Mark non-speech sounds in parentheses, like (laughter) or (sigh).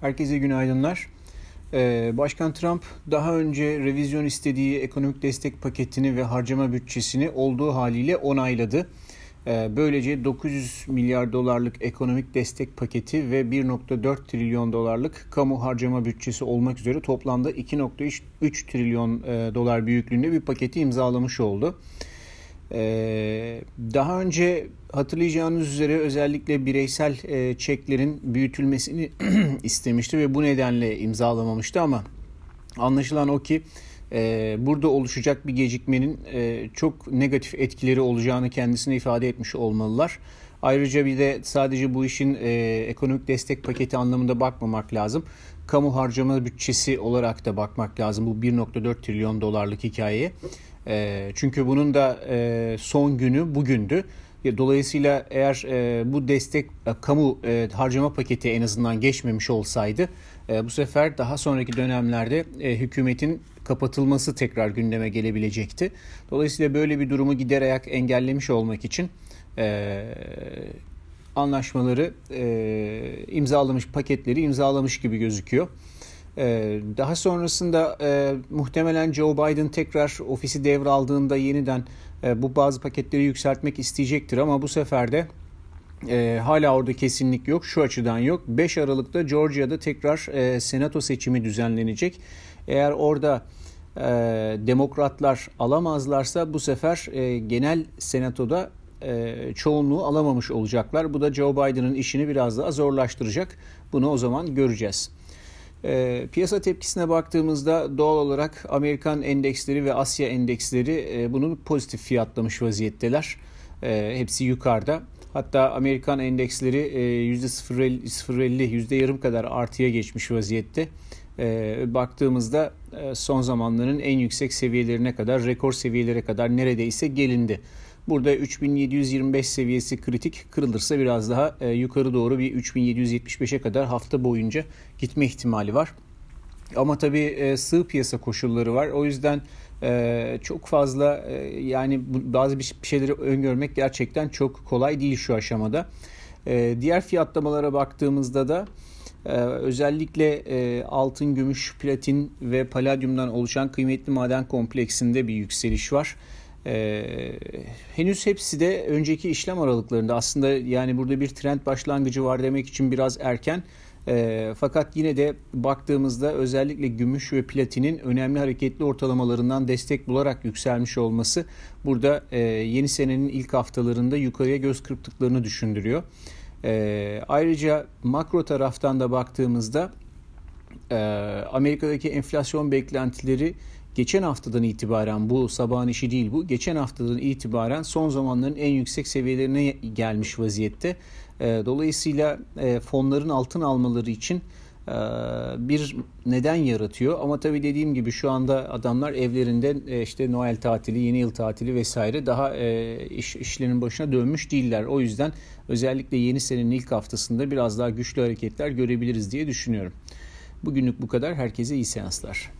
Herkese günaydınlar. Ee, Başkan Trump daha önce revizyon istediği ekonomik destek paketini ve harcama bütçesini olduğu haliyle onayladı. Ee, böylece 900 milyar dolarlık ekonomik destek paketi ve 1.4 trilyon dolarlık kamu harcama bütçesi olmak üzere toplamda 2.3 trilyon e, dolar büyüklüğünde bir paketi imzalamış oldu. Ee, daha önce hatırlayacağınız üzere özellikle bireysel e, çeklerin büyütülmesini (clears throat) istemişti ve bu nedenle imzalamamıştı ama anlaşılan o ki e, burada oluşacak bir gecikmenin e, çok negatif etkileri olacağını kendisine ifade etmiş olmalılar. Ayrıca bir de sadece bu işin ekonomik destek paketi anlamında bakmamak lazım. Kamu harcama bütçesi olarak da bakmak lazım bu 1.4 trilyon dolarlık hikayeye. E, çünkü bunun da e, son günü bugündü. Dolayısıyla eğer e, bu destek e, kamu e, harcama paketi en azından geçmemiş olsaydı e, bu sefer daha sonraki dönemlerde e, hükümetin kapatılması tekrar gündeme gelebilecekti. Dolayısıyla böyle bir durumu giderek engellemiş olmak için e, anlaşmaları e, imzalamış paketleri imzalamış gibi gözüküyor. Ee, daha sonrasında e, muhtemelen Joe Biden tekrar ofisi devraldığında yeniden e, bu bazı paketleri yükseltmek isteyecektir ama bu sefer de e, hala orada kesinlik yok. Şu açıdan yok. 5 Aralık'ta Georgia'da tekrar e, senato seçimi düzenlenecek. Eğer orada e, demokratlar alamazlarsa bu sefer e, genel senatoda e, çoğunluğu alamamış olacaklar. Bu da Joe Biden'ın işini biraz daha zorlaştıracak. Bunu o zaman göreceğiz. E, piyasa tepkisine baktığımızda doğal olarak Amerikan endeksleri ve Asya endeksleri e, bunu pozitif fiyatlamış vaziyetteler. E, hepsi yukarıda. Hatta Amerikan endeksleri e, %0.50, yüzde yarım kadar artıya geçmiş vaziyette. E, baktığımızda e, son zamanların en yüksek seviyelerine kadar, rekor seviyelere kadar neredeyse gelindi. Burada 3725 seviyesi kritik kırılırsa biraz daha e, yukarı doğru bir 3775'e kadar hafta boyunca gitme ihtimali var. Ama tabii e, sığ piyasa koşulları var. O yüzden e, çok fazla e, yani bazı bir şeyleri öngörmek gerçekten çok kolay değil şu aşamada. E, diğer fiyatlamalara baktığımızda da ee, özellikle e, altın, gümüş, platin ve paladyumdan oluşan kıymetli maden kompleksinde bir yükseliş var. Ee, henüz hepsi de önceki işlem aralıklarında aslında yani burada bir trend başlangıcı var demek için biraz erken. E, fakat yine de baktığımızda özellikle gümüş ve platinin önemli hareketli ortalamalarından destek bularak yükselmiş olması burada e, yeni senenin ilk haftalarında yukarıya göz kırptıklarını düşündürüyor. E, ayrıca makro taraftan da baktığımızda e, Amerika'daki enflasyon beklentileri geçen haftadan itibaren bu sabahın işi değil bu. Geçen haftadan itibaren son zamanların en yüksek seviyelerine gelmiş vaziyette. Ee, dolayısıyla e, fonların altın almaları için e, bir neden yaratıyor. Ama tabii dediğim gibi şu anda adamlar evlerinde e, işte Noel tatili, yeni yıl tatili vesaire daha iş, işlerin başına dönmüş değiller. O yüzden özellikle yeni senenin ilk haftasında biraz daha güçlü hareketler görebiliriz diye düşünüyorum. Bugünlük bu kadar. Herkese iyi seanslar.